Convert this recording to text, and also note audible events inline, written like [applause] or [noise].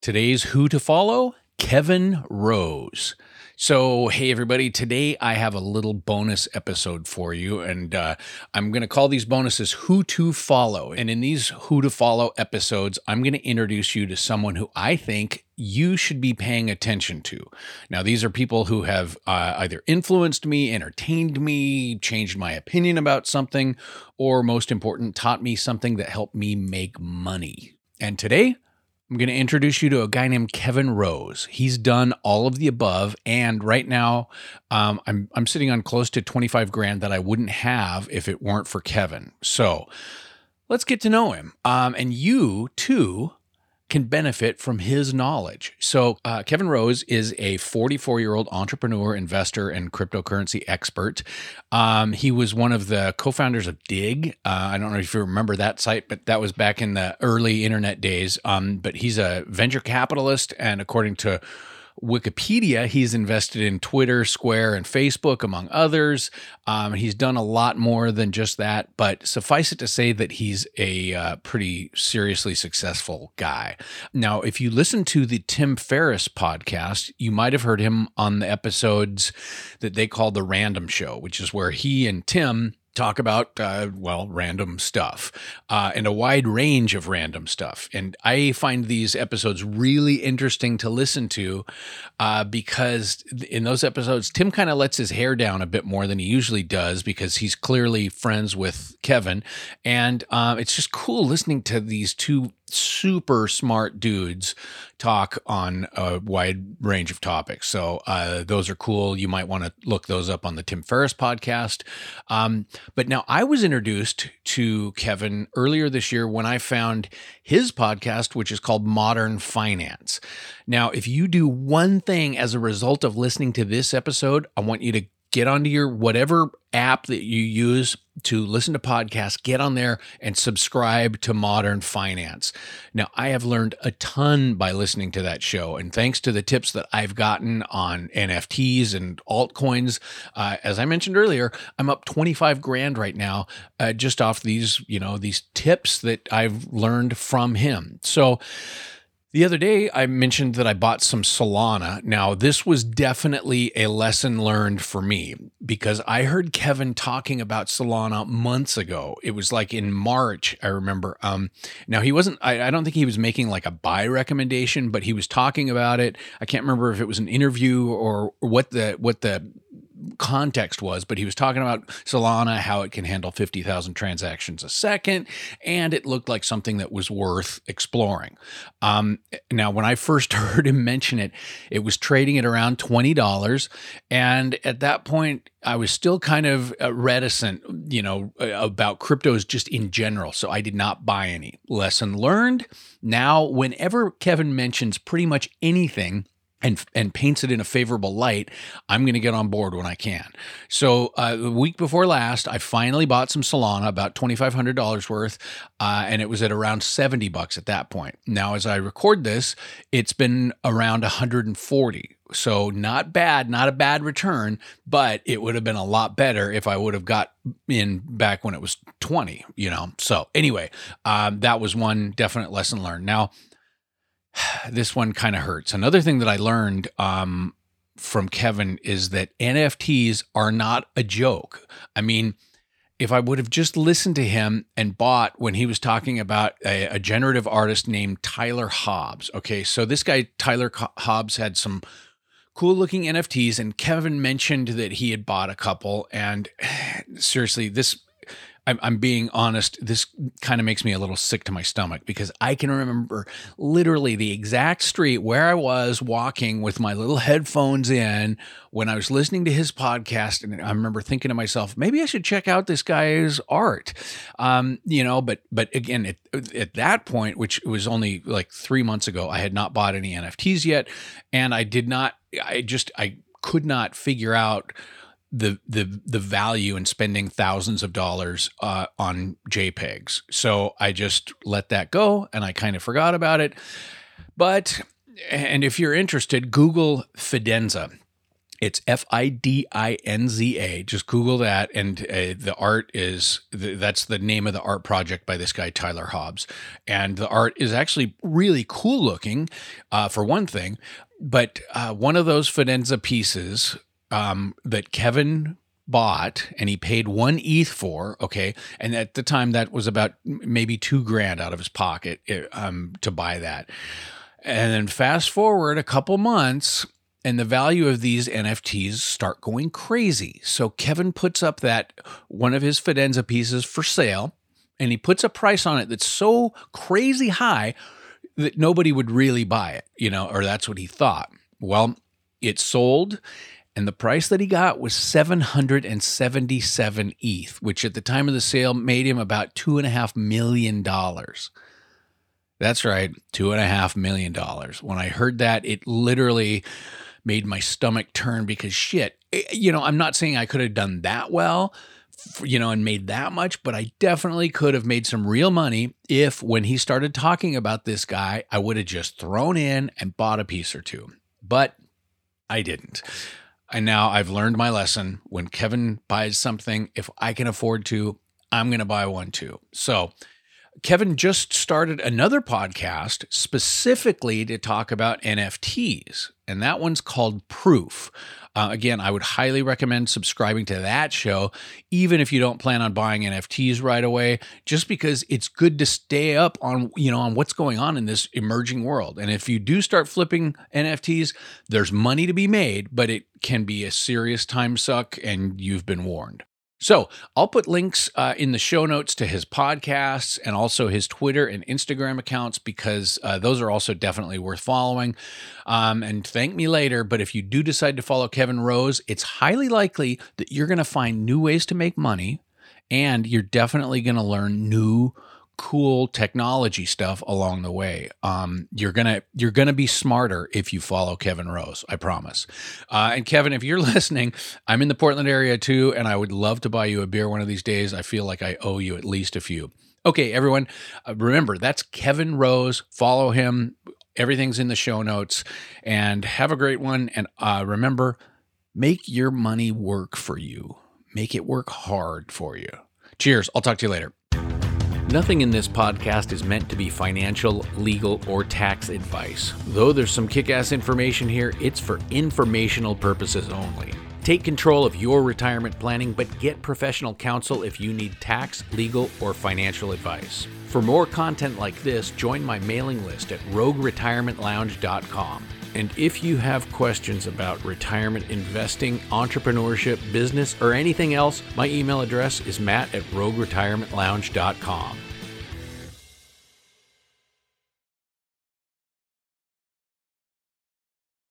Today's Who to Follow Kevin Rose. So, hey, everybody, today I have a little bonus episode for you, and uh, I'm going to call these bonuses Who to Follow. And in these Who to Follow episodes, I'm going to introduce you to someone who I think you should be paying attention to. Now, these are people who have uh, either influenced me, entertained me, changed my opinion about something, or most important, taught me something that helped me make money. And today, I'm going to introduce you to a guy named Kevin Rose. He's done all of the above, and right now, um, I'm I'm sitting on close to 25 grand that I wouldn't have if it weren't for Kevin. So, let's get to know him. Um, and you too can benefit from his knowledge. So, uh, Kevin Rose is a 44 year old entrepreneur, investor, and cryptocurrency expert. Um, he was one of the co founders of Digg. Uh, I don't know if you remember that site, but that was back in the early internet days. Um, but he's a venture capitalist, and according to Wikipedia, he's invested in Twitter, Square, and Facebook, among others. Um, he's done a lot more than just that, but suffice it to say that he's a uh, pretty seriously successful guy. Now, if you listen to the Tim Ferriss podcast, you might have heard him on the episodes that they call the Random Show, which is where he and Tim talk about uh, well random stuff uh, and a wide range of random stuff. And i find these episodes really interesting to listen to uh, because in those episodes tim kind of lets his hair down a bit more than he usually does because he's clearly friends with kevin. And um, it's just cool listening to these two super smart dudes talk on a wide range of topics. So uh, those are cool. You might want to look those up on the Tim Ferriss podcast. Um, but now I was introduced to Kevin earlier this year when I found his podcast, which is called Modern Finance. Now, if you do one thing as a result of listening to this episode, I want you to get onto your whatever app that you use to listen to podcasts, get on there and subscribe to Modern Finance. Now, I have learned a ton by listening to that show. And thanks to the tips that I've gotten on NFTs and altcoins, uh, as I mentioned earlier, I'm up 25 grand right now uh, just off these, you know, these tips that I've learned from him. So, the other day, I mentioned that I bought some Solana. Now, this was definitely a lesson learned for me because I heard Kevin talking about Solana months ago. It was like in March, I remember. Um, now, he wasn't, I, I don't think he was making like a buy recommendation, but he was talking about it. I can't remember if it was an interview or what the, what the, context was, but he was talking about Solana, how it can handle 50,000 transactions a second, and it looked like something that was worth exploring. Um, now, when I first [laughs] heard him mention it, it was trading at around $20. And at that point, I was still kind of uh, reticent, you know, about cryptos just in general. So I did not buy any. Lesson learned. Now, whenever Kevin mentions pretty much anything, and and paints it in a favorable light, I'm going to get on board when I can. So uh, the week before last, I finally bought some Solana, about twenty five hundred dollars worth, uh, and it was at around seventy bucks at that point. Now, as I record this, it's been around 140. So not bad, not a bad return, but it would have been a lot better if I would have got in back when it was 20, you know. So anyway, um, that was one definite lesson learned. Now [sighs] this one kind of hurts. Another thing that I learned um, from Kevin is that NFTs are not a joke. I mean, if I would have just listened to him and bought when he was talking about a, a generative artist named Tyler Hobbs. Okay, so this guy, Tyler Hobbs, had some cool looking NFTs, and Kevin mentioned that he had bought a couple. And [sighs] seriously, this I'm, I'm being honest, this kind of makes me a little sick to my stomach because I can remember literally the exact street where I was walking with my little headphones in when I was listening to his podcast. And I remember thinking to myself, maybe I should check out this guy's art. Um, you know, but, but again, at, at that point, which was only like three months ago, I had not bought any NFTs yet. And I did not, I just, I could not figure out the the the value in spending thousands of dollars uh, on JPEGs. So I just let that go, and I kind of forgot about it. But and if you're interested, Google Fidenza. It's F I D I N Z A. Just Google that, and uh, the art is that's the name of the art project by this guy Tyler Hobbs, and the art is actually really cool looking, uh, for one thing. But uh, one of those Fidenza pieces um, that Kevin bought and he paid one ETH for, okay, and at the time that was about maybe two grand out of his pocket eh, um, to buy that. And then fast forward a couple months, and the value of these NFTs start going crazy. So Kevin puts up that one of his Fidenza pieces for sale, and he puts a price on it that's so crazy high that nobody would really buy it, you know, or that's what he thought. Well, it sold and the price that he got was 777 ETH, which at the time of the sale made him about two and a half million dollars. That's right, two and a half million dollars. When I heard that, it literally made my stomach turn because shit, eh, you know, I'm not saying I could have done that well, you know, and made that much, but I definitely could have made some real money if when he started talking about this guy, I would have just thrown in and bought a piece or two. But I didn't. And now I've learned my lesson. When Kevin buys something, if I can afford to, I'm going to buy one too. So, Kevin just started another podcast specifically to talk about NFTs, and that one's called Proof. Uh, again, I would highly recommend subscribing to that show, even if you don't plan on buying NFTs right away, just because it's good to stay up on you know on what's going on in this emerging world. And if you do start flipping NFTs, there's money to be made, but it can be a serious time suck, and you've been warned. So I'll put links uh, in the show notes to his podcasts and also his Twitter and Instagram accounts because uh, those are also definitely worth following. Um, and thank me later. But if you do decide to follow Kevin Rose, it's highly likely that you're going to find new ways to make money and you're definitely going to learn new cool technology stuff along the way. Um, you're gonna you're gonna be smarter if you follow Kevin Rose. I promise. Uh, and Kevin, if you're [laughs] listening, I'm in the Portland area too, and I would love to buy you a beer one of these days. I feel like I owe you at least a few. Okay, everyone, uh, remember that's Kevin Rose. Follow him. Everything's in the show notes. And have a great one. And uh, remember, make your money work for you. Make it work hard for you. Cheers. I'll talk to you later. Nothing in this podcast is meant to be financial, legal, or tax advice. Though there's some kick ass information here, it's for informational purposes only. Take control of your retirement planning, but get professional counsel if you need tax, legal, or financial advice. For more content like this, join my mailing list at rogueretirementlounge.com. And if you have questions about retirement investing, entrepreneurship, business, or anything else, my email address is matt at rogueretirementlounge.com.